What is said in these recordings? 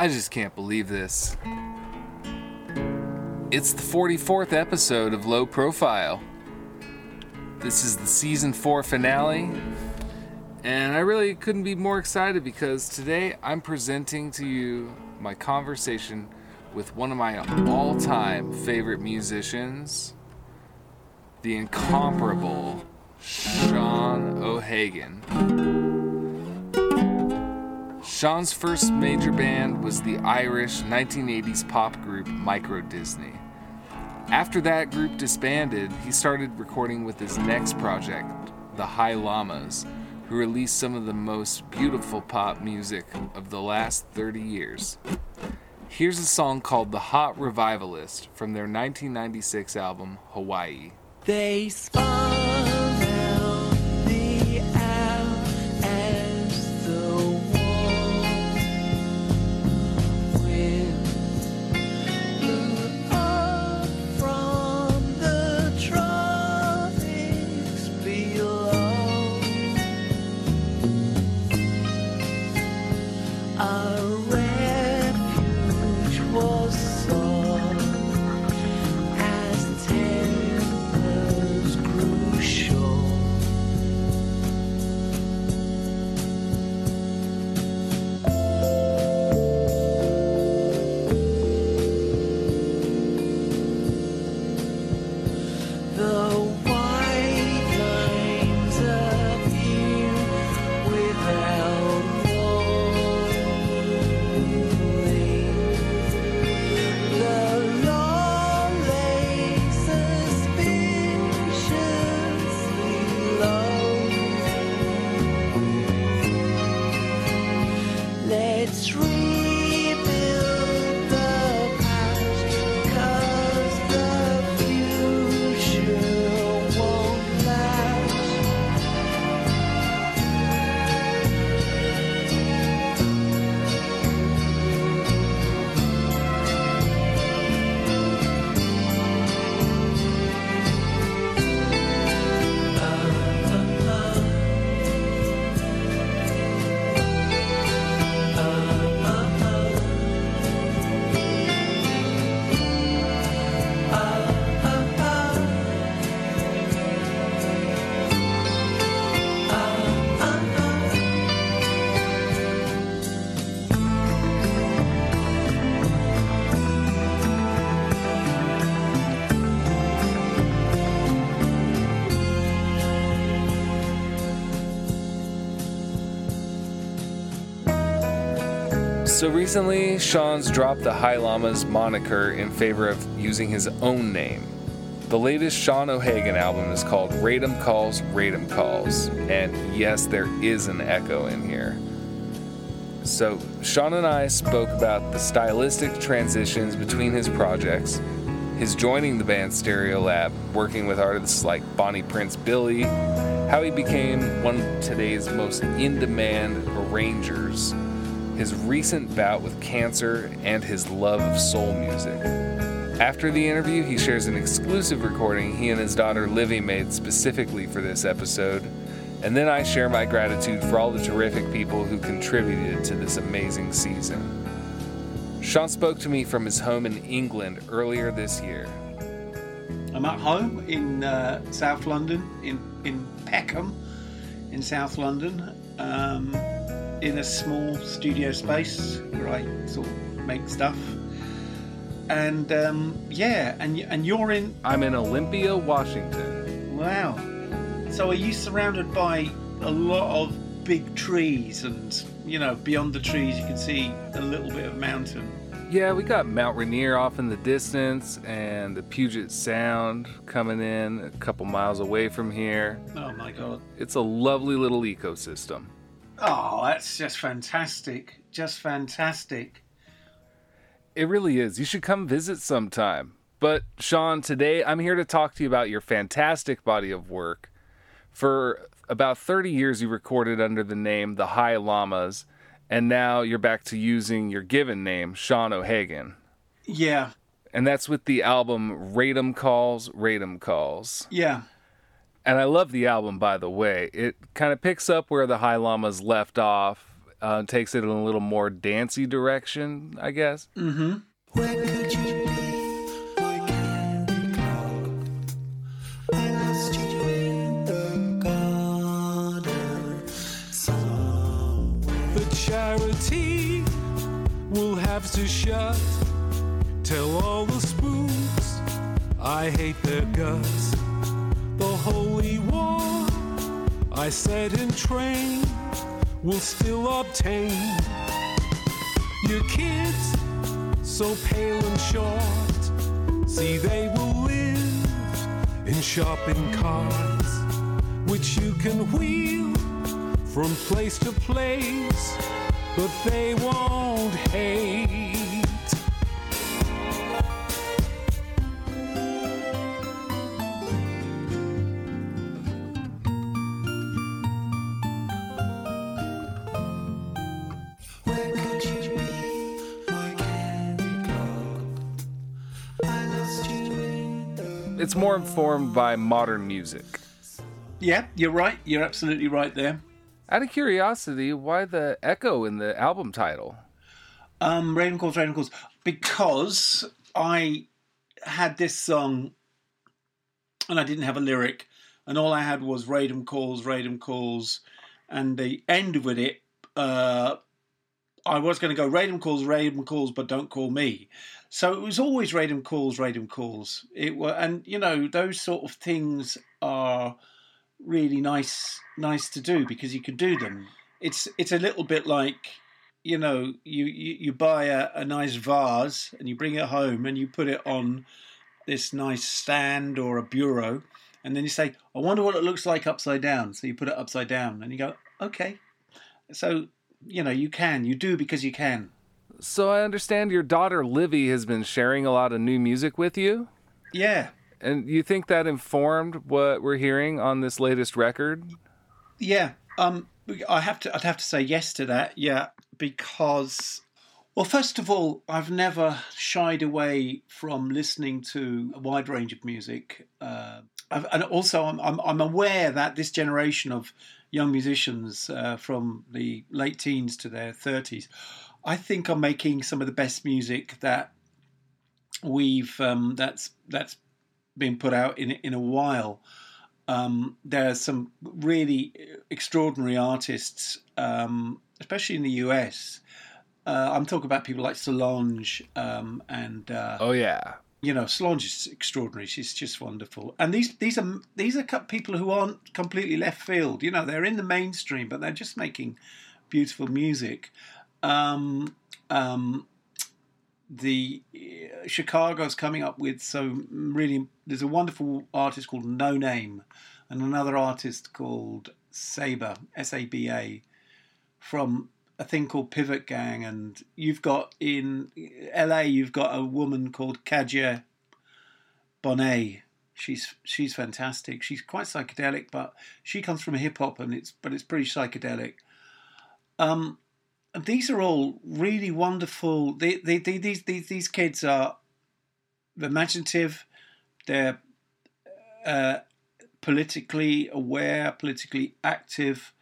I just can't believe this. It's the 44th episode of Low Profile. This is the season 4 finale, and I really couldn't be more excited because today I'm presenting to you my conversation with one of my all time favorite musicians, the incomparable Sean O'Hagan. Sean's first major band was the Irish 1980s pop group Micro Disney. After that group disbanded, he started recording with his next project, the High Llamas, who released some of the most beautiful pop music of the last 30 years. Here's a song called The Hot Revivalist from their 1996 album, Hawaii. They spun So recently, Sean's dropped the High Llamas moniker in favor of using his own name. The latest Sean O'Hagan album is called Radum Calls, Radum Calls. And yes, there is an echo in here. So, Sean and I spoke about the stylistic transitions between his projects, his joining the band Stereolab, working with artists like Bonnie Prince Billy, how he became one of today's most in demand arrangers, his recent bout with cancer, and his love of soul music. After the interview, he shares an exclusive recording he and his daughter Livy made specifically for this episode. And then I share my gratitude for all the terrific people who contributed to this amazing season. Sean spoke to me from his home in England earlier this year. I'm at home in uh, South London, in in Peckham, in South London, um, in a small studio space where I sort of make stuff. And um, yeah, and and you're in. I'm in Olympia, Washington. Wow. So are you surrounded by a lot of big trees, and you know, beyond the trees you can see a little bit of mountain. Yeah, we got Mount Rainier off in the distance and the Puget Sound coming in a couple miles away from here. Oh my god. It's a lovely little ecosystem. Oh, that's just fantastic. Just fantastic. It really is. You should come visit sometime. But, Sean, today I'm here to talk to you about your fantastic body of work. For about 30 years, you recorded under the name The High Llamas, and now you're back to using your given name, Sean O'Hagan. Yeah, And that's with the album Radum Calls, Radum Calls. yeah. And I love the album, by the way. It kind of picks up where the High Llamas left off, uh, takes it in a little more dancey direction, I guess. Mm-hmm. Where could you be, my candy clock? I lost you in the garden somewhere. The charity will have to shut. Tell all the spooks I hate their guts. Holy war I said in train will still obtain. Your kids, so pale and short, see they will live in shopping carts, which you can wheel from place to place, but they won't hate. It's more informed by modern music. Yeah, you're right. You're absolutely right there. Out of curiosity, why the echo in the album title? Um, Raven Calls, because I had this song and I didn't have a lyric, and all I had was Radum Calls, Radum Calls, and the end with it, uh, I was going to go Radum Calls, Radum Calls, but don't call me. So it was always Radum Calls, Radum Calls. It were, and you know those sort of things are really nice, nice to do because you can do them. It's it's a little bit like you know, you, you, you buy a, a nice vase and you bring it home and you put it on this nice stand or a bureau, and then you say, I wonder what it looks like upside down. So you put it upside down and you go, okay. So, you know, you can, you do because you can. So I understand your daughter Livy has been sharing a lot of new music with you, Yeah. and you think that informed what we're hearing on this latest record? Yeah, um, I have to. I'd have to say yes to that. Yeah, because well, first of all, I've never shied away from listening to a wide range of music, uh, I've, and also I'm, I'm I'm aware that this generation of young musicians uh, from the late teens to their thirties, I think are making some of the best music that we've um, that's that's been put out in in a while. Um, are some really extraordinary artists, um, especially in the US. Uh, I'm talking about people like Solange um, and uh, Oh yeah. You know Solange is extraordinary. She's just wonderful. And these these are these are people who aren't completely left field. You know, they're in the mainstream, but they're just making beautiful music. Um, um, the uh, Chicago's coming up with so really. There's a wonderful artist called Noname, and another artist called Saba S A B A from a thing called Pivot Gang, and you've got in LA, you've got a woman called Kadhja Bonet. She's she's fantastic. She's quite psychedelic, but she comes from hip hop, and it's but it's pretty psychedelic. Um, and these are all really wonderful. They, they, they, these these these kids are imaginative. They're uh, politically aware, politically active.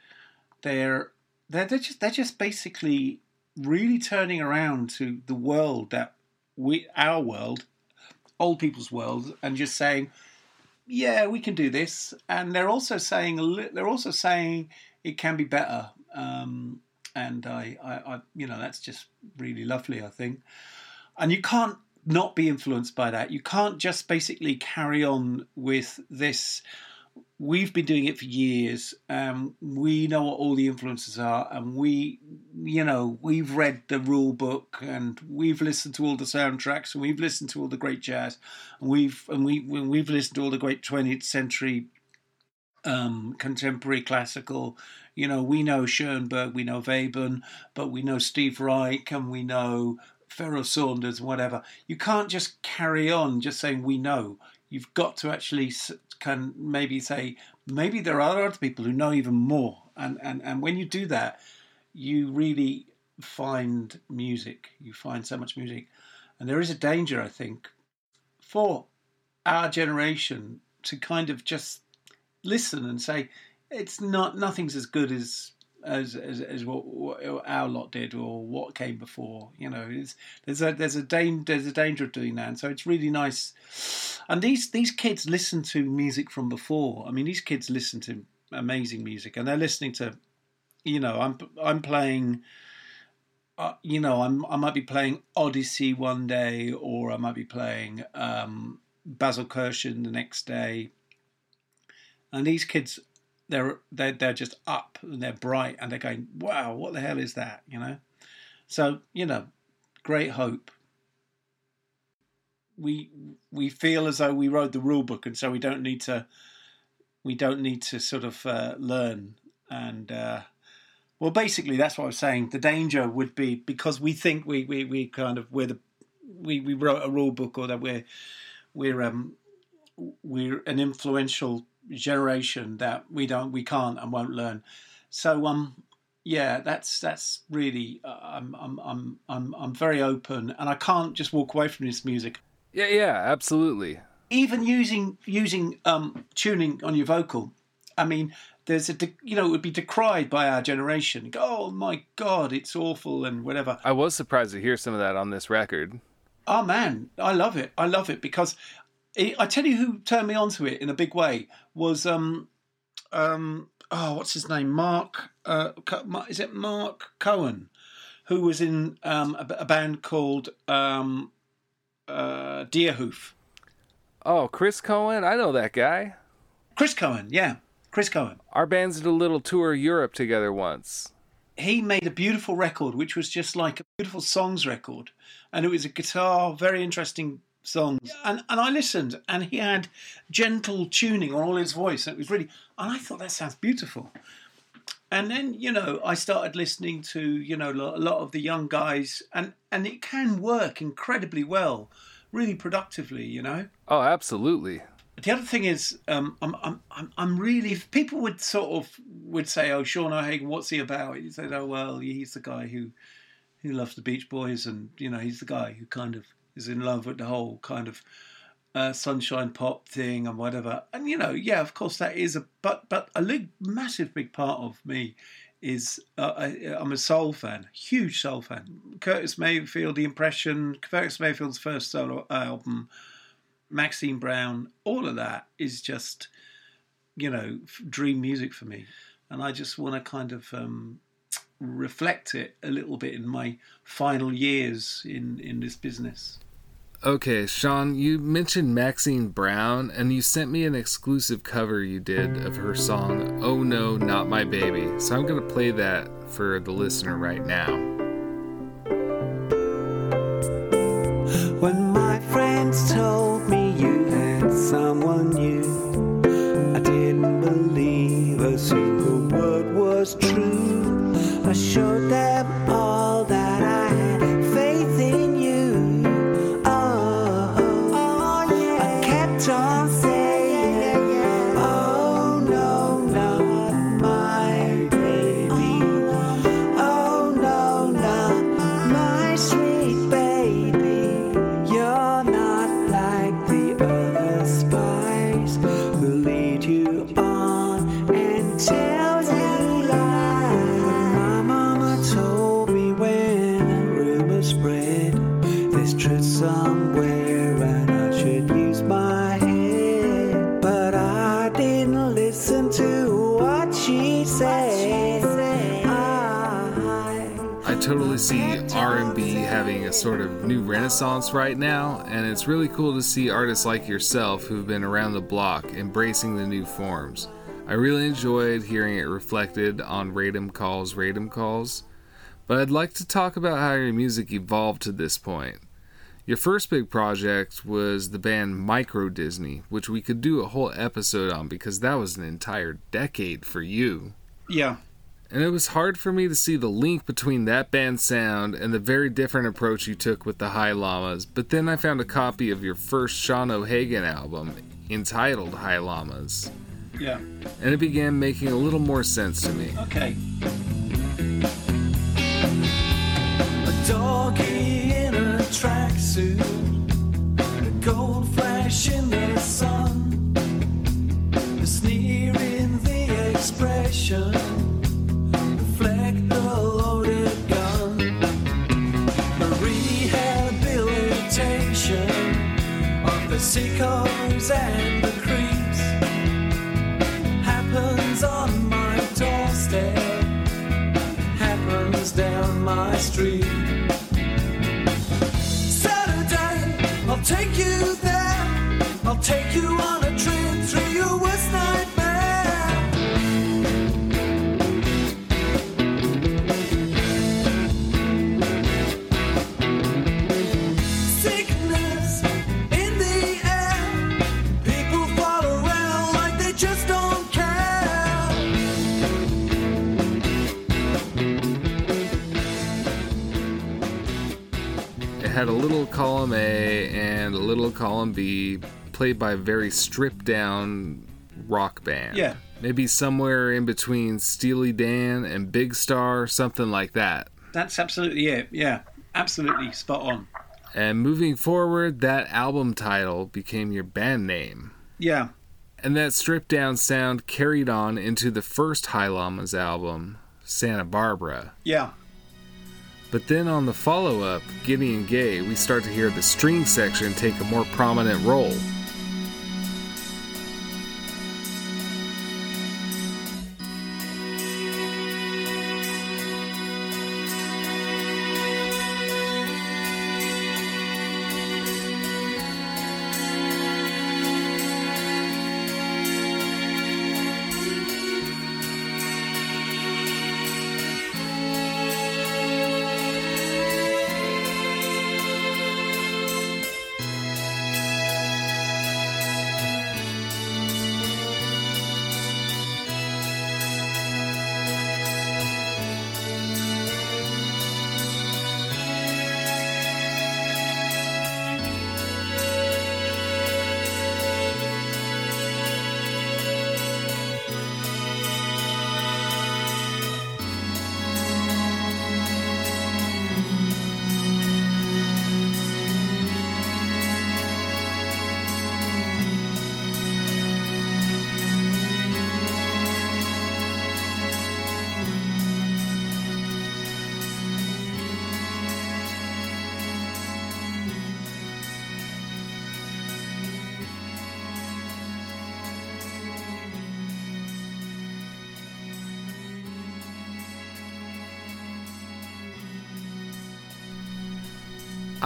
They're they're, they're just they're just basically really turning around to the world that we our world, old people's world, and just saying, yeah, we can do this. And they're also saying they're also saying it can be better. Um, and I, I, I, you know, that's just really lovely. I think, and you can't not be influenced by that. You can't just basically carry on with this we've been doing it for years. Um, we know what all the influences are, and we, you know, we've read the rule book, and we've listened to all the soundtracks, and we've listened to all the great jazz, and we've and we we've listened to all the great twentieth century um, contemporary classical. You know, we know Schoenberg, we know Webern, but we know Steve Reich, and we know Pharoah Sanders, whatever. You can't just carry on just saying we know. You've got to actually can maybe say maybe there are other people who know even more, and and and when you do that, you really find music. You find so much music, and there is a danger, I think, for our generation to kind of just listen and say it's not nothing's as good as as as, as what, what our lot did or what came before. You know, there's a there's a danger there's a danger of doing that, and so it's really nice. And these these kids listen to music from before. I mean, these kids listen to amazing music, and they're listening to, you know, I'm I'm playing. Uh, you know, I'm I might be playing Odyssey one day, or I might be playing um, Basil Kirchin the next day. And these kids, they're they're they're just up and they're bright and they're going, wow, what the hell is that? You know. So you know, great hope. We we feel as though we wrote the rule book, and so we don't need to we don't need to sort of uh, learn and. Uh, well, basically, that's what I was saying. The danger would be because we think we, we, we kind of we're the we, we wrote a rule book or that we're we're um we're an influential generation that we don't we can't and won't learn. So um yeah, that's that's really uh, I'm I'm I'm I'm I'm very open and I can't just walk away from this music. Yeah, yeah, absolutely. Even using using um tuning on your vocal, I mean, there's a de- you know it would be decried by our generation. Go, Oh my god, it's awful and whatever. I was surprised to hear some of that on this record. Oh man, I love it. I love it because it, I tell you who turned me onto it in a big way was um um oh what's his name Mark uh is it Mark Cohen who was in um a, a band called um uh Deerhoof. Oh, Chris Cohen, I know that guy. Chris Cohen, yeah, Chris Cohen. Our bands did a little tour of Europe together once. he made a beautiful record, which was just like a beautiful songs record, and it was a guitar, very interesting songs. And and I listened, and he had gentle tuning on all his voice, and it was really. And I thought that sounds beautiful. And then you know I started listening to you know a lot of the young guys, and and it can work incredibly well, really productively, you know. Oh, absolutely. The other thing is, um, I'm, I'm, I'm, I'm really. If people would sort of would say, "Oh, Sean O'Hagan, what's he about?" You say, "Oh, well, he's the guy who, who loves the Beach Boys, and you know, he's the guy who kind of is in love with the whole kind of uh, sunshine pop thing and whatever." And you know, yeah, of course, that is a but, but a big, massive, big part of me is uh, I, I'm a soul fan, huge soul fan. Curtis Mayfield, The Impression, Curtis Mayfield's first solo album. Maxine Brown, all of that is just, you know, dream music for me. And I just want to kind of um, reflect it a little bit in my final years in, in this business. Okay, Sean, you mentioned Maxine Brown, and you sent me an exclusive cover you did of her song, Oh No, Not My Baby. So I'm going to play that for the listener right now. When my friends told a sort of new renaissance right now, and it's really cool to see artists like yourself who've been around the block embracing the new forms. I really enjoyed hearing it reflected on Radum Calls, Radum Calls, but I'd like to talk about how your music evolved to this point. Your first big project was the band Micro Disney, which we could do a whole episode on because that was an entire decade for you. Yeah. And it was hard for me to see the link between that band's sound and the very different approach you took with the High Llamas. But then I found a copy of your first Sean O'Hagan album entitled High Llamas, Yeah. and it began making a little more sense to me. Okay. A doggy in a tracksuit, a gold flash in the sun, a sneer in the expression, sickos and the creeps. Happens on my doorstep, happens down my street. Saturday, I'll take you there, I'll take you on a had a little column A and a little column B, played by a very stripped down rock band. Yeah. Maybe somewhere in between Steely Dan and Big Star, something like that. That's absolutely it. Yeah, absolutely spot on. And moving forward, that album title became your band name. Yeah, And that stripped down sound carried on into the first High Llamas album, Santa Barbara. yeah, But then on the follow up, Gideon Gay, we start to hear the string section take a more prominent role.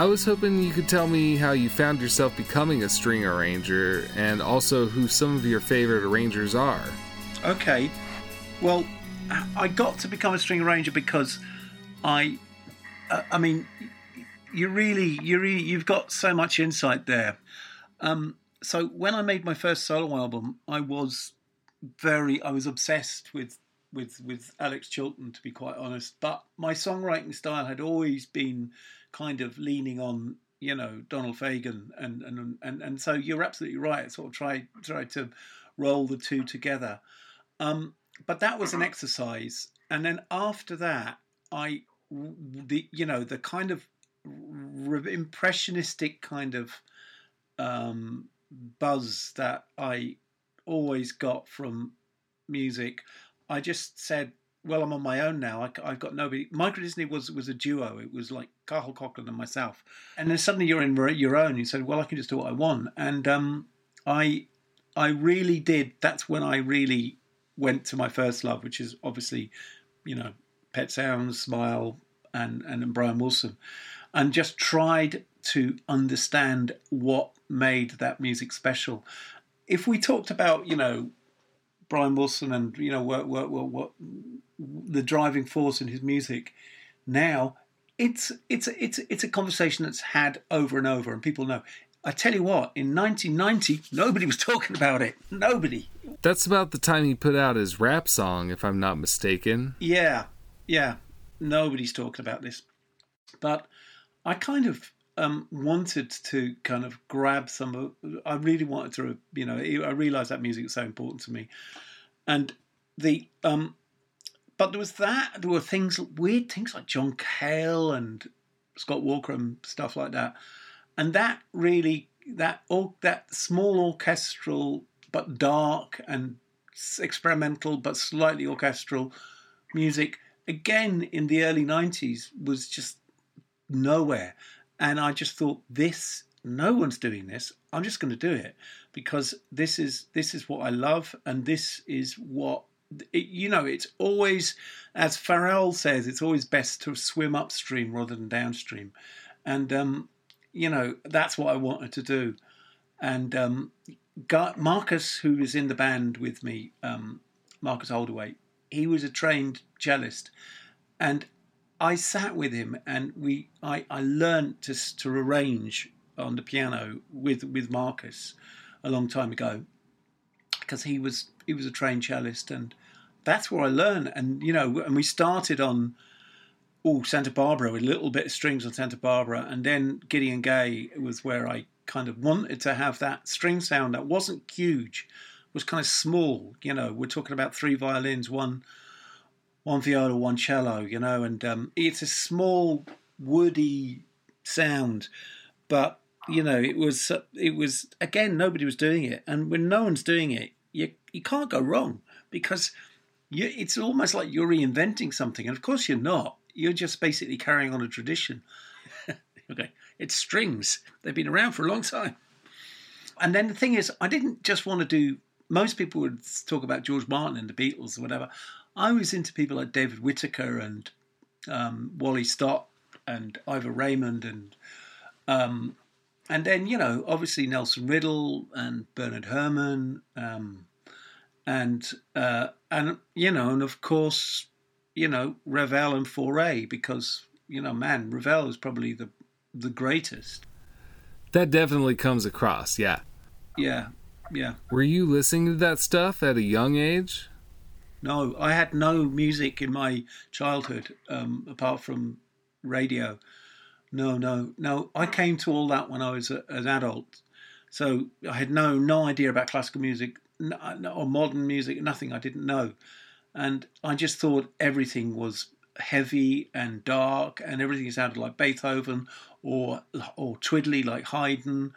I was hoping you could tell me how you found yourself becoming a string arranger and also who some of your favorite arrangers are. Okay. Well, I got to become a string arranger because I, uh, I mean, you really, you really, you've got so much insight there. Um, so when I made my first solo album, I was very, I was obsessed with with with Alex Chilton, to be quite honest. But my songwriting style had always been kind of leaning on, you know, Donald Fagen, and and and and so you're absolutely right. Sort of try try to roll the two together. Um, but that was an exercise, and then after that, I, the you know the kind of re- impressionistic kind of um, buzz that I always got from music. I just said, "Well, I'm on my own now. I, have got nobody." Micro Disney was was a duo. It was like Cathal Coughlan and myself, and then suddenly you're in your own. You said, "Well, I can just do what I want," and um, I, I really did. That's when I really went to my first love, which is obviously, you know, Pet Sounds, Smile, and and, and Brian Wilson, and just tried to understand what made that music special. If we talked about, you know, Brian Wilson and you know what what, what the driving force in his music, now it's it's it's it's a conversation that's had over and over, and people know. I tell you what, in 1990, nobody was talking about it. Nobody. That's about the time he put out his rap song, if I'm not mistaken. Yeah, yeah. Nobody's talking about this. But I kind of um, wanted to kind of grab some of. I really wanted to, you know, I realised that music was so important to me, and the. Um, but there was that. There were things, weird things like John Cale and Scott Walker and stuff like that, and that really that all that small orchestral but dark and experimental but slightly orchestral music again in the early 90s was just nowhere and i just thought this no one's doing this I'm just going to do it because this is this is what I love, and this is what it, you know. It's always, as Farrell says, it's always best to swim upstream rather than downstream, and um, you know that's what I wanted to do. And um, Marcus, who was in the band with me, um, Marcus Holdaway, he was a trained cellist, and I sat with him and we I, I learned to to arrange on the piano with with Marcus a long time ago because he was he was a trained cellist and that's where I learned. And you know and we started on oh Santa Barbara with a little bit of strings on Santa Barbara. And then Gideon Gay was where I kind of wanted to have that string sound that wasn't huge was kind of small. You know we're talking about three violins one one viola one cello you know and um, it's a small woody sound. But you know, it was it was again nobody was doing it, and when no one's doing it, you you can't go wrong because you, it's almost like you're reinventing something, and of course you're not. You're just basically carrying on a tradition. okay, it's strings; they've been around for a long time. And then the thing is, I didn't just want to do. Most people would talk about George Martin and the Beatles or whatever. I was into people like David Whitaker and um, Wally Stott and Ivor Raymonde and um, and then you know obviously Nelson Riddle and Bernard Herrmann, um, and uh, and you know and of course you know Ravel and Fauré because you know man Ravel is probably the the greatest. That definitely comes across, yeah. Yeah, yeah. Were you listening to that stuff at a young age? No, I had no music in my childhood um, apart from radio. No, no, no. I came to all that when I was a, an adult, so I had no no idea about classical music or modern music. Nothing. I didn't know, and I just thought everything was heavy and dark, and everything sounded like Beethoven or or twiddly like Haydn,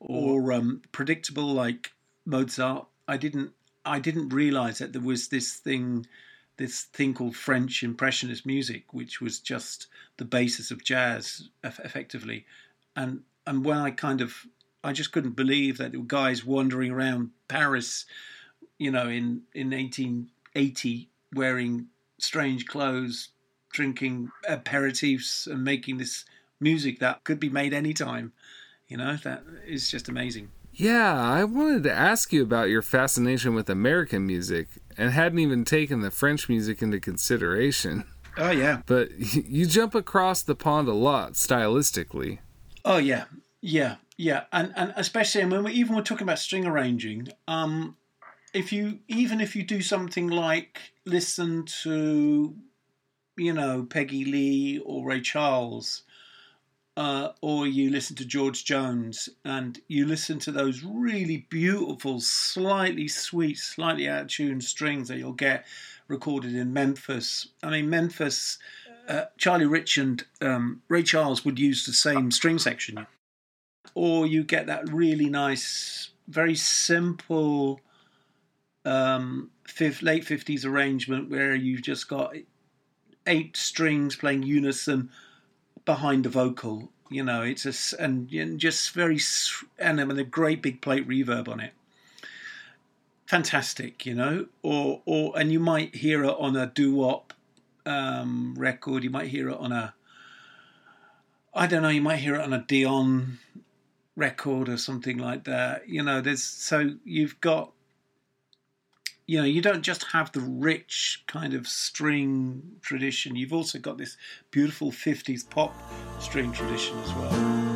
or um, predictable like Mozart. I didn't I didn't realize that there was this thing this thing called French Impressionist music, which was just the basis of jazz, effectively. And and when I kind of, I just couldn't believe that there were guys wandering around Paris, you know, in in 1880, wearing strange clothes, drinking aperitifs, and making this music that could be made anytime. You know, that is just amazing. Yeah, I wanted to ask you about your fascination with American music and hadn't even taken the French music into consideration. Oh, yeah. But you jump across the pond a lot stylistically. Oh, yeah. Yeah. Yeah. And, and especially when we even we're talking about string arranging, um, if you, even if you do something like listen to, you know, Peggy Lee or Ray Charles, uh, or you listen to George Jones and you listen to those really beautiful, slightly sweet, slightly out of tune strings that you'll get recorded in Memphis. I mean, Memphis, uh, Charlie Rich and um, Ray Charles would use the same string section. Or you get that really nice, very simple um, fifth, late 50s arrangement where you've just got eight strings playing unison behind the vocal. You know, it's a and, and just very and with a great big plate reverb on it. Fantastic, you know, or or and you might hear it on a doo wop um, record. You might hear it on a I don't know. You might hear it on a Dion record or something like that. You know, there's so you've got you know, you don't just have the rich kind of string tradition, you've also got this beautiful 50s pop string tradition as well.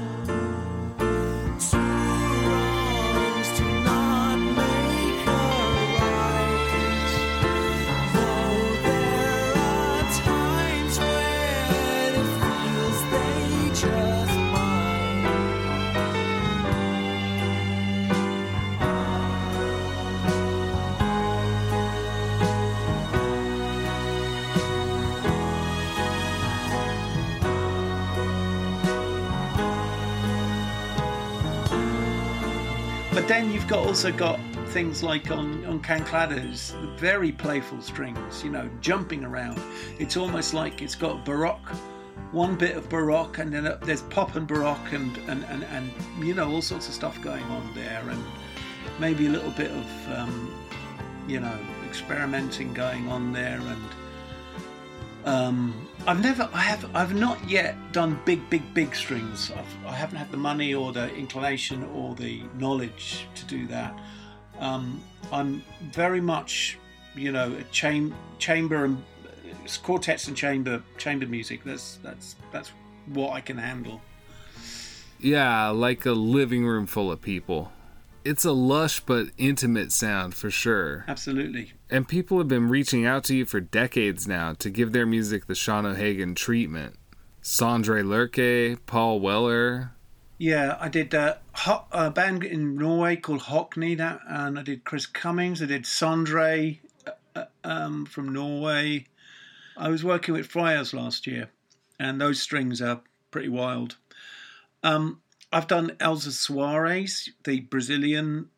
Also got things like on on Can Cladders, very playful strings, you know, jumping around. It's almost like it's got baroque one bit of baroque, and then uh, there's pop and baroque, and and, and and you know all sorts of stuff going on there, and maybe a little bit of um, you know experimenting going on there, and um, I've never, I have, I've not yet done big, big, big strings. I've, I haven't had the money or the inclination or the knowledge to do that. Um, I'm very much, you know, a cham- chamber and it's quartets and chamber chamber music. That's that's that's what I can handle. Yeah, like a living room full of people. It's a lush but intimate sound for sure. Absolutely. And people have been reaching out to you for decades now to give their music the Sean O'Hagan treatment. Sondre Lerche, Paul Weller. Yeah, I did uh, a band in Norway called Hockney, that, and I did Chris Cummings. I did Sondre uh, um, from Norway. I was working with Friars last year, and those strings are pretty wild. Um, I've done Elza Soares, the Brazilian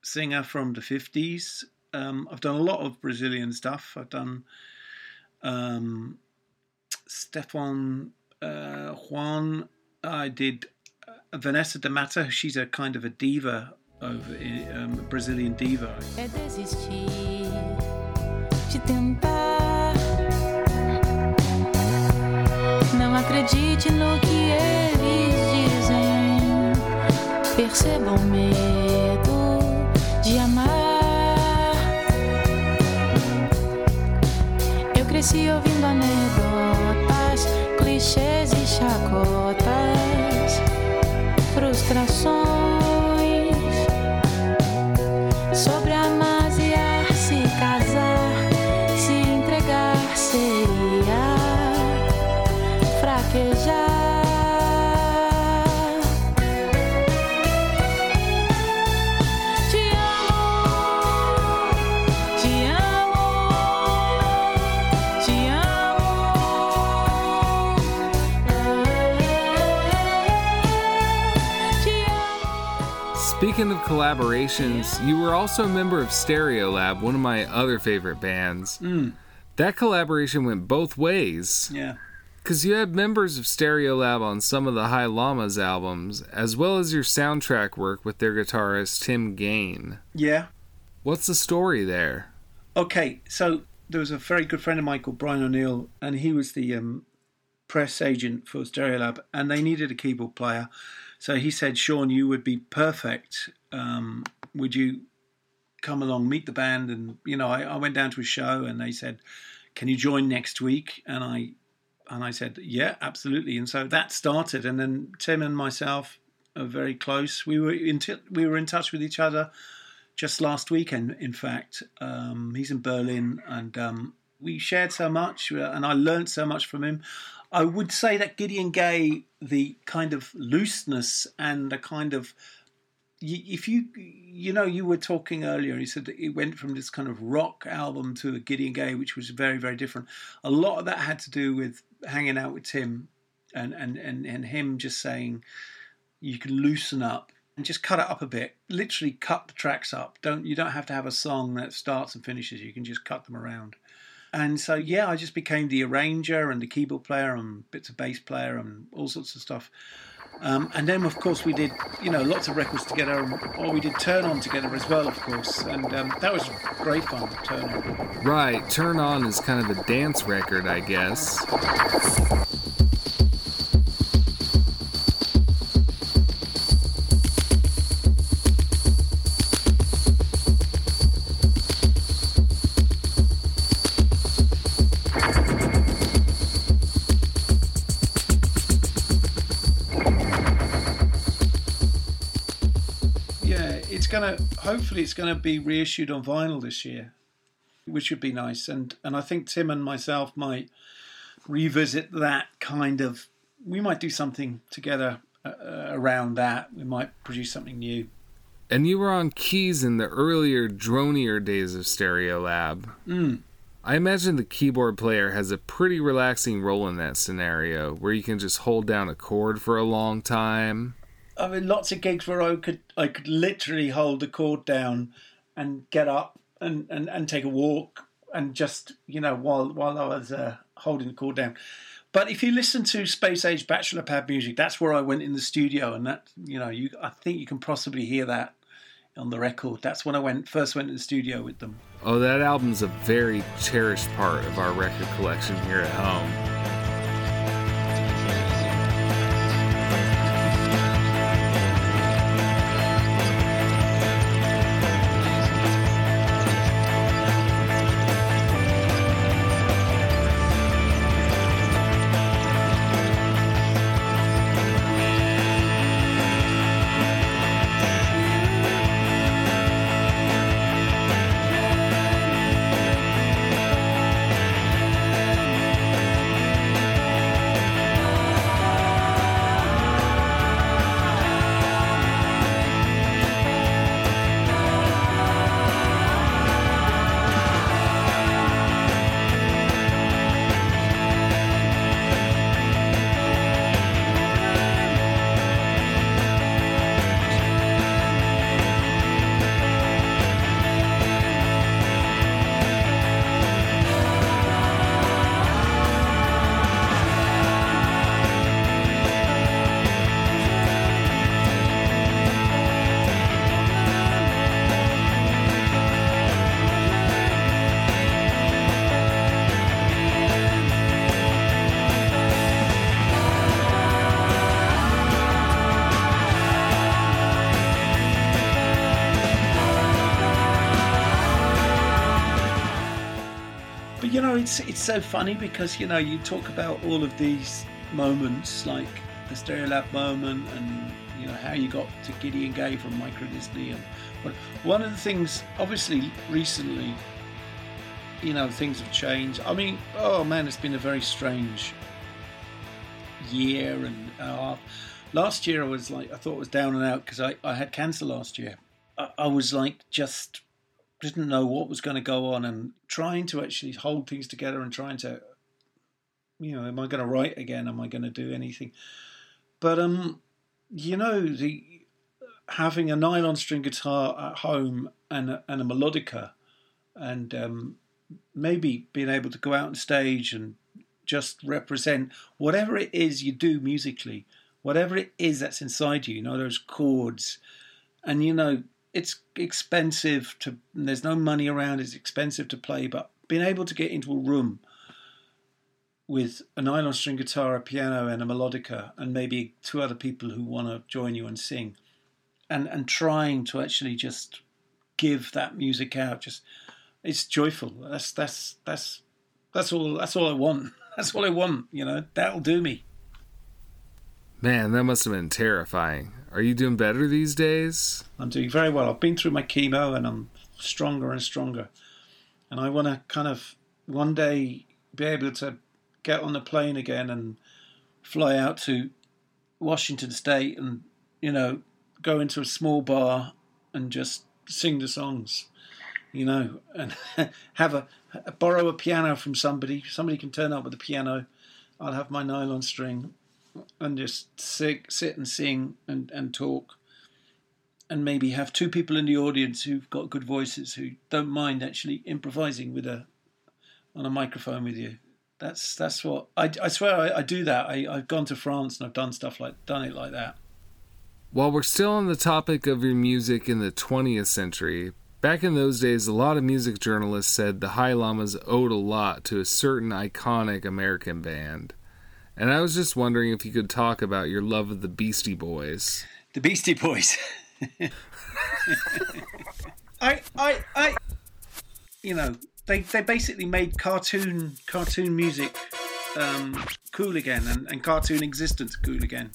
singer from the 50s. Um, I've done a lot of Brazilian stuff. I've done um, Stefan uh, Juan. I did uh, Vanessa da Mata. She's a kind of a diva over um, Brazilian diva. che si io vinda nebo. Speaking of collaborations, you were also a member of Stereolab, one of my other favorite bands. That collaboration went both ways. Yeah. Because you had members of Stereolab on some of the High Llamas albums, as well as your soundtrack work with their guitarist Tim Gane. Yeah. What's the story there? Okay, so there was a very good friend of mine called Brian O'Neill, and he was the um, press agent for Stereolab, and they needed a keyboard player. So he said, Sean, you would be perfect. Um, would you come along, meet the band? And, you know, I, I went down to a show and they said, Can you join next week? And I and I said, Yeah, absolutely. And so that started. And then Tim and myself are very close. We were in t- we were in touch with each other just last weekend, in fact. Um, he's in Berlin, and um, we shared so much, uh, and I learned so much from him. I would say that Gideon Gay, the kind of looseness and the kind of if you you know you were talking earlier you said that it went from this kind of rock album to a gideon gay which was very very different. A lot of that had to do with hanging out with tim and and and, and him just saying you can loosen up and just cut it up a bit. Literally cut the tracks up. Don't you don't have to have a song that starts and finishes. You can just cut them around and so yeah i just became the arranger and the keyboard player and bits of bass player and all sorts of stuff um, and then, of course, we did, you know, lots of records together, or we did Turn On together as well, of course, and um, that was great fun. Turn On. Right, Turn On is kind of a dance record, I guess. Hopefully, it's gonna be reissued on vinyl this year, which would be nice. And and I think Tim and myself might revisit that kind of. We might do something together uh, uh, around that. We might produce something new. And you were on keys in the earlier, dronier days of Stereolab. Mm. I imagine the keyboard player has a pretty relaxing role in that scenario, where you can just hold down a chord for a long time. I mean, lots of gigs where I could I could literally hold the chord down and get up and, and, and take a walk and just you know while while I was uh, holding the chord down. But if you listen to Space Age Batchelor Pad music, that's where I went in the studio, and that you know, you I think you can possibly hear that on the record. That's when I went first went in the studio with them. Oh, that album's a very cherished part of our record collection here at home. It's it's so funny because you know you talk about all of these moments like the Stereolab moment and you know how you got to Gideon Gaye from Micro Disney and but one of the things obviously recently you know things have changed. I mean, oh man, it's been a very strange year and a half. Last year I was like I thought I was down and out because I, I had cancer last year. I, I was like just didn't know what was going to go on and trying to actually hold things together and trying to you know am i going to write again? Am i going to do anything? But um you know the having a nylon string guitar at home and a, and a melodica and um maybe being able to go out on stage and just represent whatever it is you do musically whatever it is that's inside you you know those chords. And you know it's expensive to there's no money around it's expensive to play but being able to get into a room with a nylon string guitar a piano and a melodica and maybe two other people who want to join you and sing and and trying to actually just give that music out just it's joyful. That's that's that's that's all that's all i want. That's all i want you know? That'll do me Man, that must have been terrifying. Are you doing better these days? I'm doing very well. I've been through my chemo and I'm stronger and stronger. And I want to kind of one day be able to get on the plane again and fly out to Washington State and, you know, go into a small bar and just sing the songs, you know, and have a borrow a piano from somebody. Somebody can turn up with a piano. I'll have my nylon string and just sit, sit and sing and, and talk. And maybe have two people in the audience who've got good voices who don't mind actually improvising with a on a microphone with you. That's that's what i, I swear I, I do that. I, i've gone to france and i've done stuff like done it like that. While we're still on the topic of your music in the 20th century, back in those days, a lot of music journalists said the High Llamas owed a lot to a certain iconic American band. And I was just wondering if you could talk about your love of the Beastie Boys. the beastie boys i i i you know they they basically made cartoon cartoon music um, cool again and, and cartoon existence cool again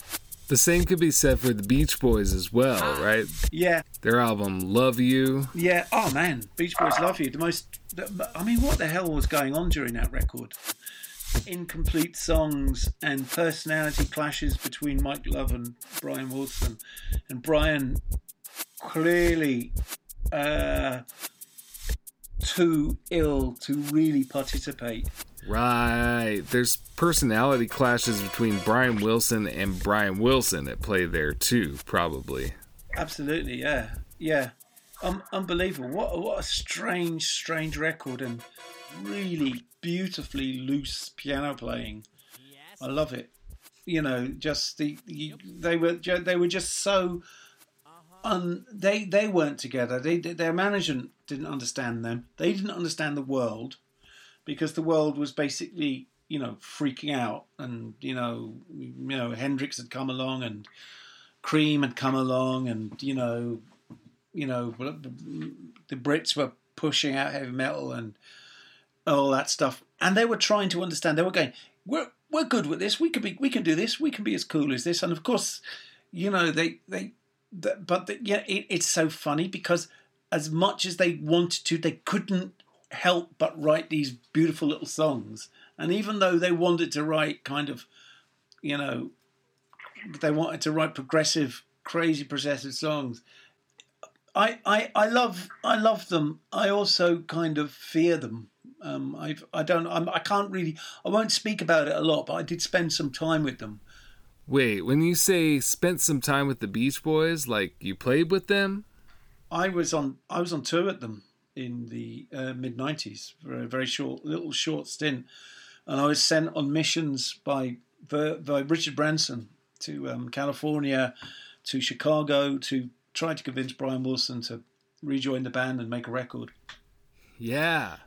The same could be said for the Beach Boys as well, right? yeah Their album Love You. Yeah. Oh man, Beach Boys love you. The most. the- I mean, what the hell was going on during that record? Incomplete songs and personality clashes between Mike Love and Brian Wilson, and Brian clearly uh, too ill to really participate. Right. There's personality clashes between Brian Wilson and Brian Wilson at play there too, probably. Absolutely, yeah, yeah. Um, unbelievable. What what a strange, strange record and really beautifully loose piano playing. I love it. You know, just the they were they were just so uh-huh. un, they they weren't together. They their management didn't understand them. They didn't understand the world because the world was basically you know freaking out, and you know you know Hendrix had come along and Cream had come along, and you know you know the Brits were pushing out heavy metal and all that stuff, and they were trying to understand. They were going, "We're we're good with this. We can be. We can do this. We can be as cool as this." And of course, you know they they, the, but the, yeah, it, it's so funny because as much as they wanted to, they couldn't help but write these beautiful little songs. And even though they wanted to write kind of, you know, they wanted to write progressive, crazy progressive songs. I, I, I love I love them. I also kind of fear them. Um, I've I don't I'm, I can't really I won't speak about it a lot, but I did spend some time with them. Wait, when you say spent some time with the Beach Boys, like you played with them? I was on I was on tour with them in the uh, mid '90s for a very short little short stint, and I was sent on missions by by Richard Branson to um, California, to Chicago to try to convince Brian Wilson to rejoin the band and make a record. Yeah.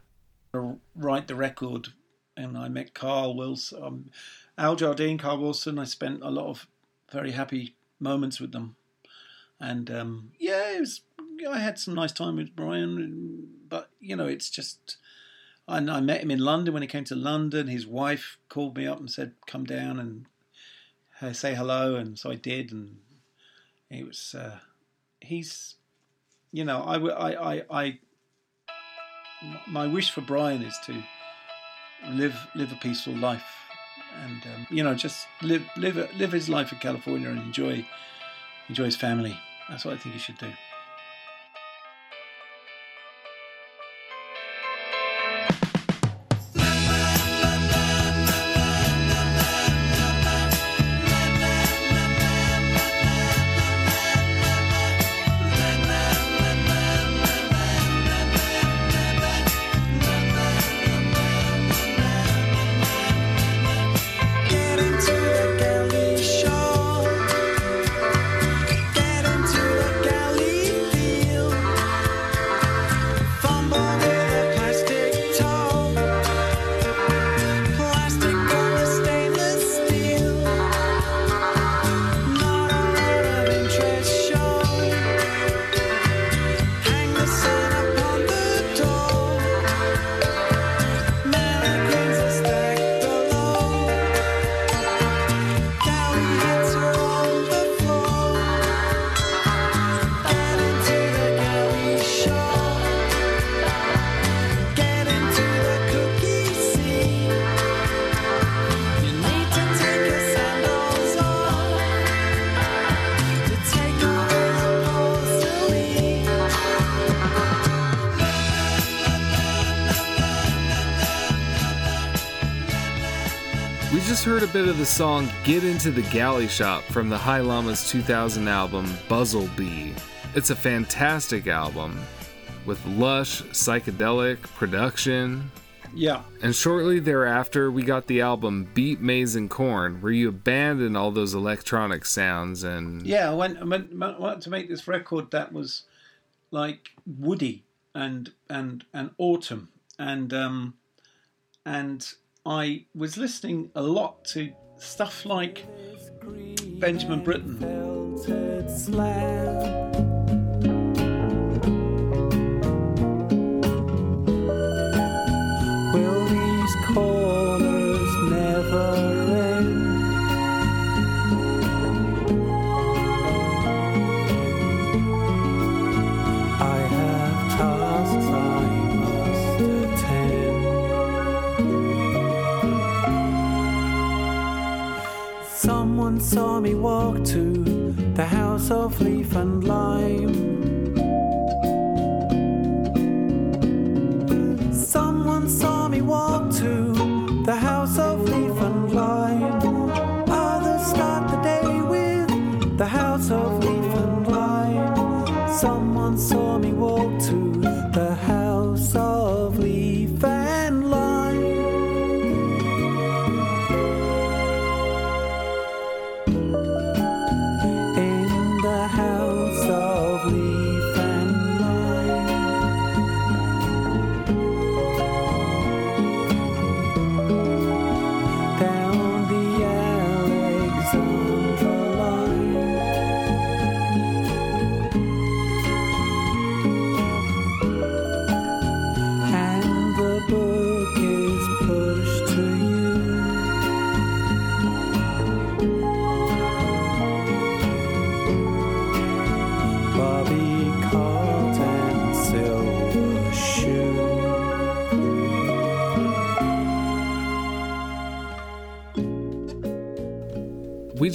Write the record, and I met Carl Wilson, um, Al Jardine, Carl Wilson. I spent a lot of very happy moments with them, and um, yeah, it was. I had some nice time with Brian, but you know, it's just. And I met him in London when he came to London. His wife called me up and said, "Come down and say hello," and so I did, and it was. Uh, he's, you know, I, I, I, I my wish for Brian is to live live a peaceful life, and um, you know just live live live his life in California and enjoy enjoy his family. That's what I think he should do. Heard a bit of the song Get Into the Galley Shop from the High Llama's 2000 album Buzzle Bee. It's a fantastic album with lush, psychedelic production. Yeah, And shortly thereafter, we got the album Beat Maize and Corn, where you abandoned all those electronic sounds and yeah. I went, I went, I wanted to make this record that was like woody and and and autumn and um and I was listening a lot to stuff like Benjamin Britten. Of leaf and lime.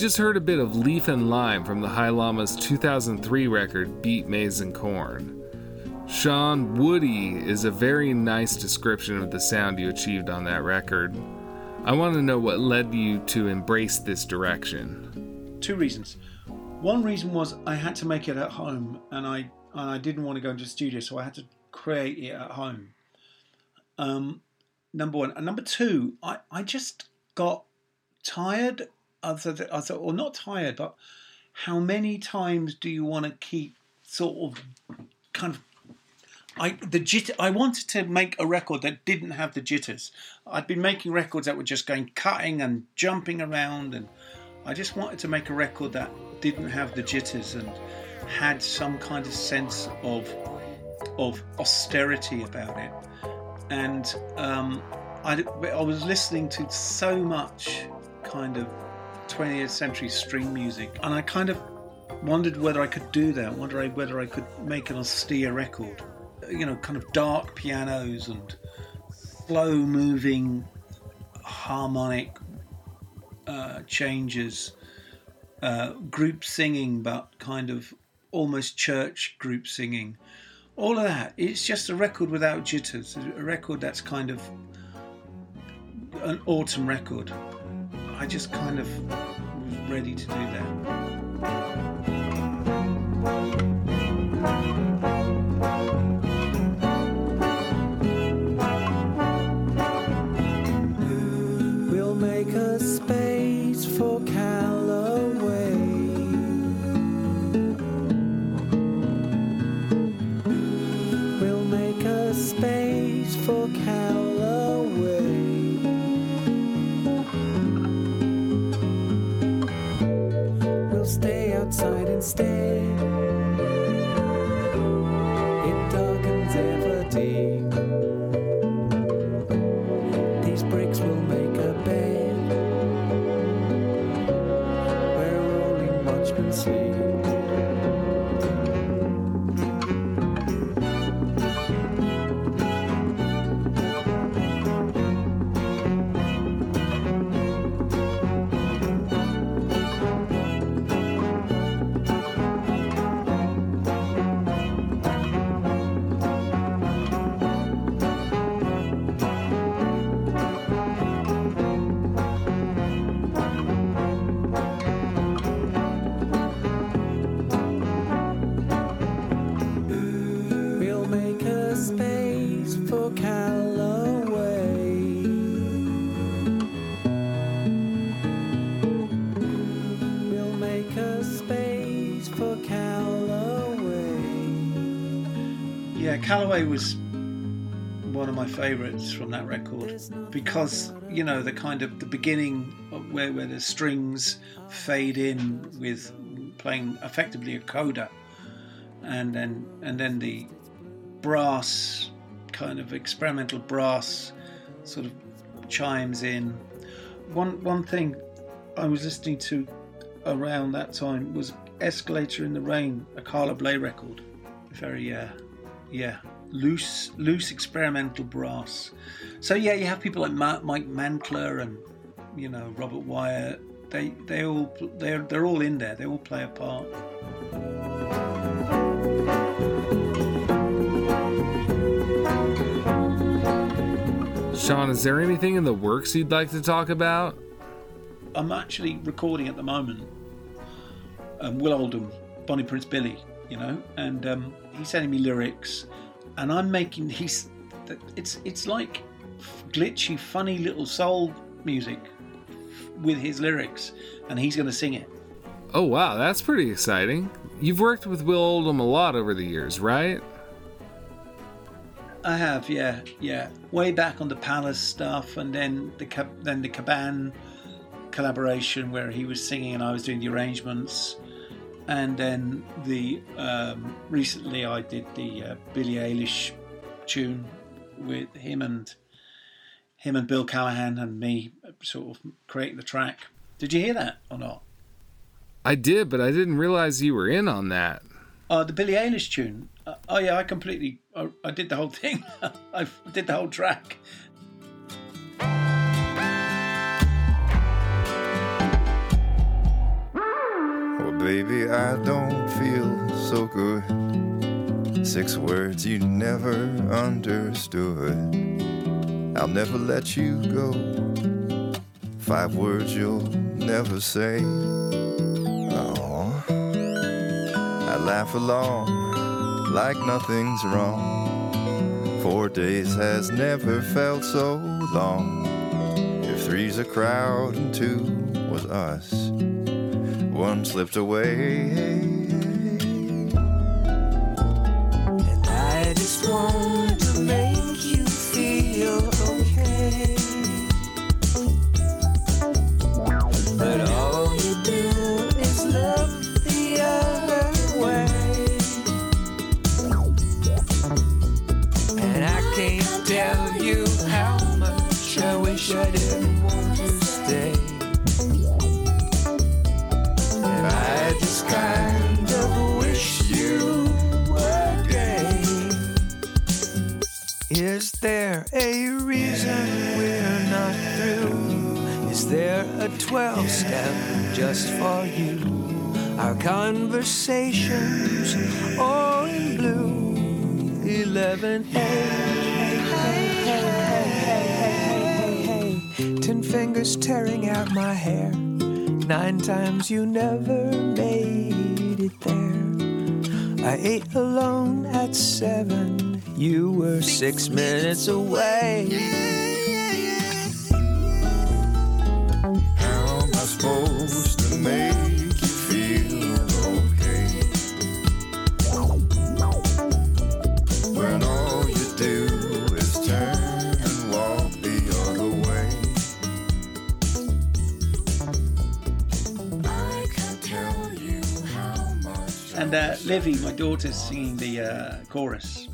Just heard a bit of Leaf and Lime from the High Llama's 2003 record Beat Maize and Corn. Sean Woody is a very nice description of the sound you achieved on that record. I want to know what led you to embrace this direction. two reasons. One reason was I had to make it at home, and I and I didn't want to go into the studio, so I had to create it at home. Um, number one, and number two, I, I just got tired I thought, or not tired, but how many times do you want to keep sort of kind of I the jit I wanted to make a record that didn't have the jitters. I'd been making records that were just going cutting and jumping around and I just wanted to make a record that didn't have the jitters and had some kind of sense of of austerity about it. And um, I, I was listening to so much kind of 20th century string music, and I kind of wondered whether I could do that. Wonder whether I could make an austere record. You know, kind of dark pianos and slow moving harmonic uh, changes, uh, group singing, but kind of almost church group singing. All of that. It's just a record without jitters. A record that's kind of an autumn record. I just kind of ready to do that. For. We'll make a space for. Yeah, Calloway was one of my favourites from that record because you know the kind of the beginning where where the strings fade in with playing effectively a coda, and then and then the brass kind of experimental brass sort of chimes in. One one thing I was listening to around that time was Escalator in the Rain, a Carla Bley record. Very uh, yeah, loose, loose experimental brass. So yeah, you have people like Ma- Mike Mantler and you know Robert Wyatt. They they all they're they're all in there. They all play a part. Sean, is there anything in the works you'd like to talk about? I'm actually recording at the moment. Um, Will Oldham, Bonnie Prince Billy, you know, and um, he's sending me lyrics, and I'm making he's it's it's like glitchy, funny little soul music with his lyrics, and he's going to sing it. Oh, wow, that's pretty exciting. You've worked with Will Oldham a lot over the years, right? I have, yeah, yeah. Way back on the Palace stuff, and then the then the Caban collaboration where he was singing and I was doing the arrangements, and then the um, recently I did the uh, Billie Eilish tune with him and him and Bill Callahan and me sort of creating the track. Did you hear that or not? I did, but I didn't realize you were in on that. Uh, the Billie Eilish tune. Uh, oh yeah, I completely. I, I did the whole thing. I did the whole track. Well, baby, I don't feel so good. Six words you never understood. I'll never let you go. Five words you'll never say. Oh, I laugh along like nothing's wrong. Four days has never felt so long. If three's a crowd and two was us, one slipped away. And I just want just for you? Our conversations all in blue. 11 hey, hey, hey, hey. Ten fingers tearing out my hair. Nine times you never made it there. I ate alone at seven. You were six minutes away. Uh, Livy, my daughter's singing the uh, chorus.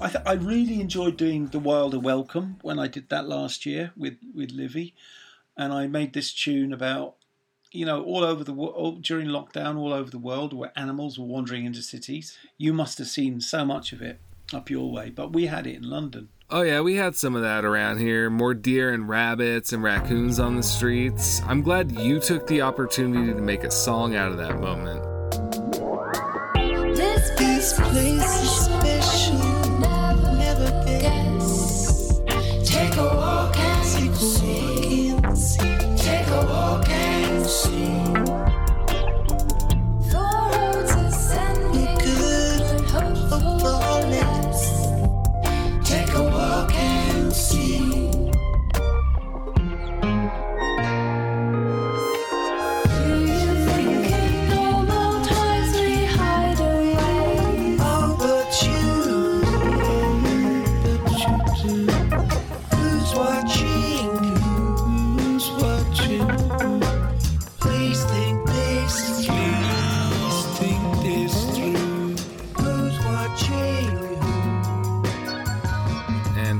I, th- I really enjoyed doing the Wilder Welcome when I did that last year with with Livy, and I made this tune about you know all over the world during lockdown, all over the world, where animals were wandering into cities. You must have seen so much of it up your way, but we had it in London. Oh, yeah, we had some of that around here. More deer and rabbits and raccoons on the streets. I'm glad you took the opportunity to make a song out of that moment. This This place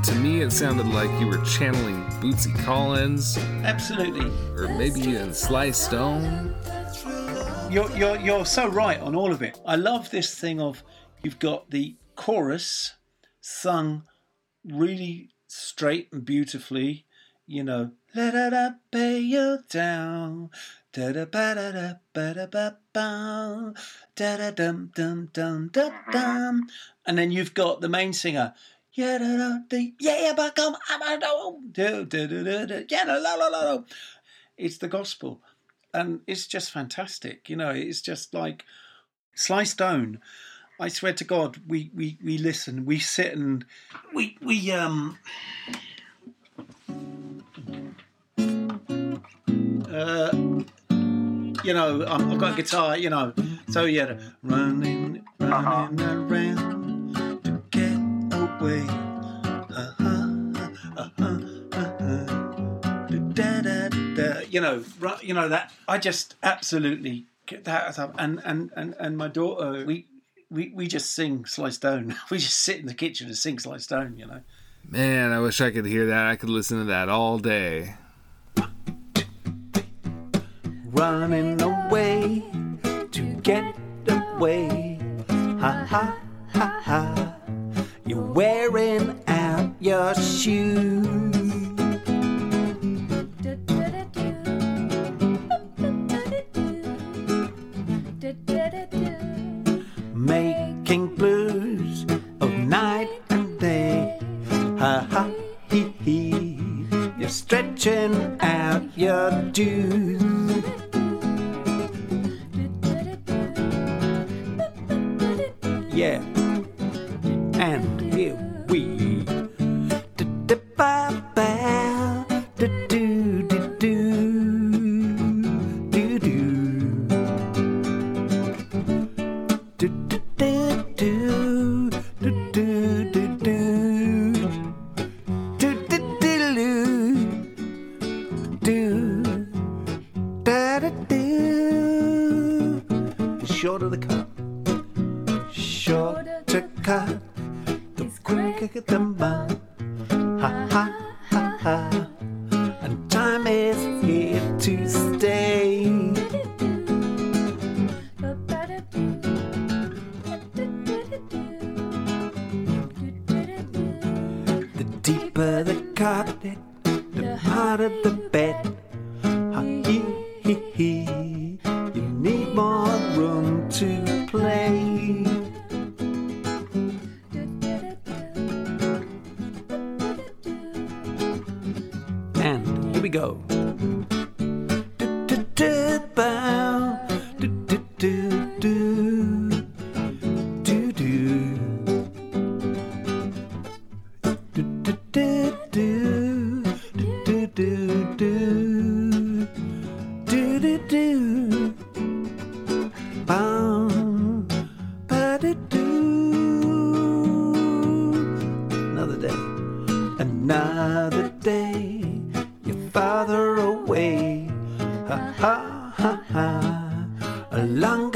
And to me, it sounded like you were channeling Bootsy Collins, Absolutely, or maybe even Sly Stone. you're you're you're so right on all of it. I love this thing of you've got the chorus sung really straight and beautifully. You know, la da da pay you down. Da da ba da da ba da ba ba da da dum dum dum da dum, and then you've got the main singer. Yeah, da da da, yeah, yeah, but come, I'm yeah, la la la la. It's the gospel and it's just fantastic. You know, it's just like Sly Stone. I swear to God, we we we listen, we sit and we we um. Uh, you know, I've got a guitar. You know, so yeah, running, running around to get away. Da, da, da. You know, ru- you know that. I just absolutely get that up. And and and and my daughter, we. We, we just sing Sly Stone. We just sit in the kitchen and sing Sly Stone, you know. Man, I wish I could hear that. I could listen to that all day. running away to get away. Ha ha ha ha. You're wearing out your shoes. Making blues of night and day. Ha ha hee hee. You're stretching out your dues.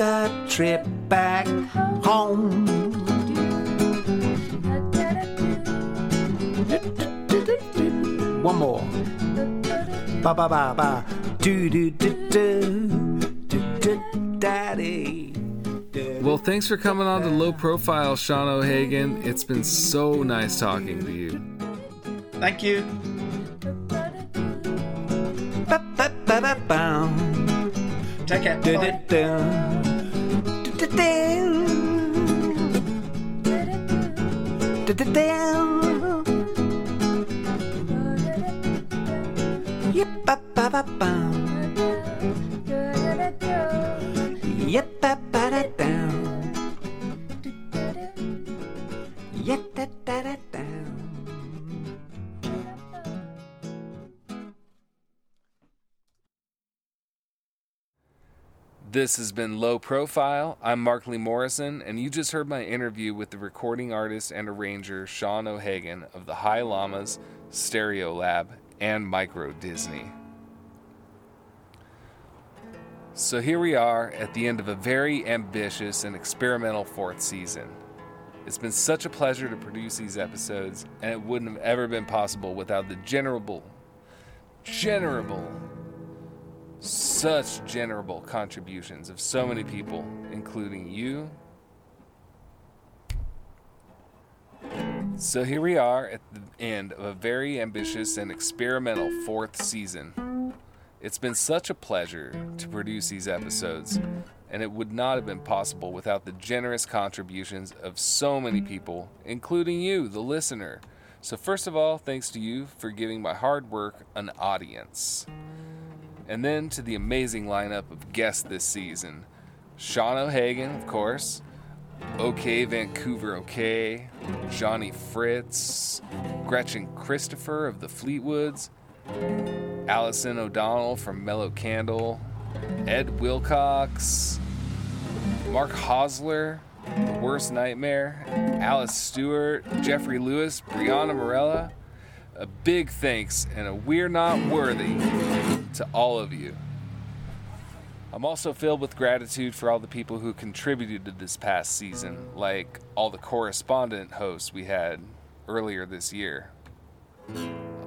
Longer trip back home. One more. Ba ba ba ba. Do do do do. Do do daddy. Well, thanks for coming on to Low Profile, Sean O'Hagan. It's been so nice talking to you. Thank you. Ba ba ba ba ba. Take care. Do do Bye. Yep ba ba ba da This has been Low Profile. I'm Mark Lee Morrison, and you just heard my interview with the recording artist and arranger Sean O'Hagan of the High Llamas, Stereolab, and Micro Disney. So here we are at the end of a very ambitious and experimental fourth season. It's been such a pleasure to produce these episodes, and it wouldn't have ever been possible without the generable, generable, such generable contributions of so many people, including you. So here we are at the end of a very ambitious and experimental fourth season. It's been such a pleasure to produce these episodes, and it would not have been possible without the generous contributions of so many people, including you, the listener. So, first of all, thanks to you for giving my hard work an audience. And then to the amazing lineup of guests this season. Sean O'Hagan, of course, OK Vancouver OK, Johnny Fritz, Gretchen Christopher of the Fleetwoods, Alison O'Donnell from Mellow Candle, Ed Wilcox, Mark Hosler, The Worst Nightmare, Alice Stewart, Jeffrey Lewis, Brianna Morella. A big thanks and a We're Not Worthy to all of you. I'm also filled with gratitude for all the people who contributed to this past season, like all the correspondent hosts we had earlier this year.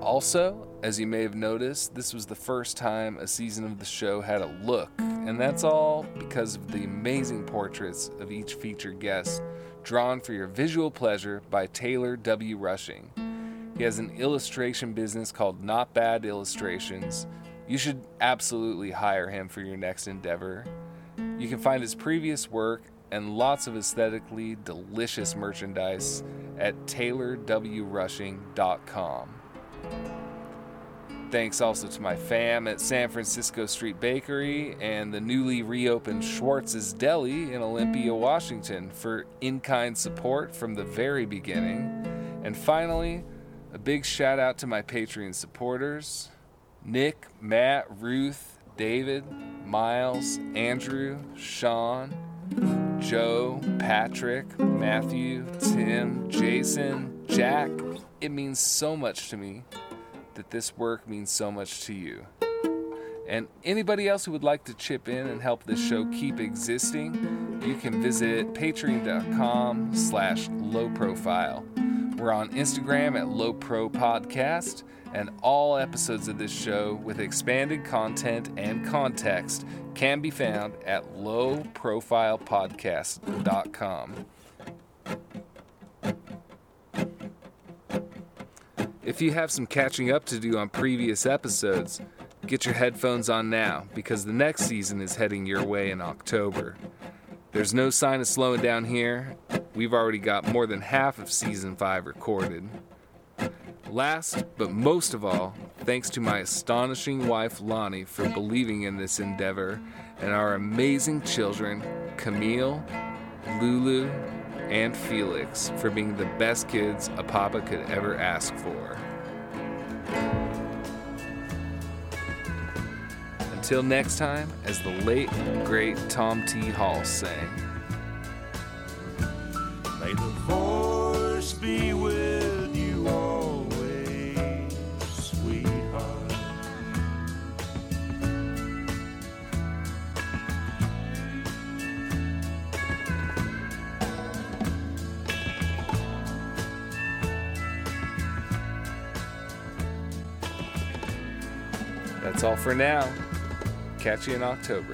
Also, as you may have noticed, this was the first time a season of the show had a look, and that's all because of the amazing portraits of each featured guest drawn for your visual pleasure by Taylor W. Rushing. He has an illustration business called Not Bad Illustrations. You should absolutely hire him for your next endeavor. You can find his previous work and lots of aesthetically delicious merchandise at taylorwrushing.com. Thanks also to my fam at San Francisco Street Bakery and the newly reopened Schwartz's Deli in Olympia, Washington for in kind support from the very beginning. And finally, a big shout out to my Patreon supporters Nick, Matt, Ruth, David, Miles, Andrew, Sean, Joe, Patrick, Matthew, Tim, Jason, Jack. It means so much to me that this work means so much to you. And anybody else who would like to chip in and help this show keep existing, you can visit patreon.com slash low profile. We're on Instagram at Low Pro Podcast, and all episodes of this show with expanded content and context can be found at lowprofilepodcast.com. If you have some catching up to do on previous episodes, get your headphones on now because the next season is heading your way in October. There's no sign of slowing down here. We've already got more than half of season 5 recorded. Last, but most of all, thanks to my astonishing wife Lonnie for believing in this endeavor and our amazing children, Camille, Lulu, and Felix, for being the best kids a papa could ever ask for. Until next time, as the late, great Tom T. Hall sang. May the force be That's all for now. Catch you in October.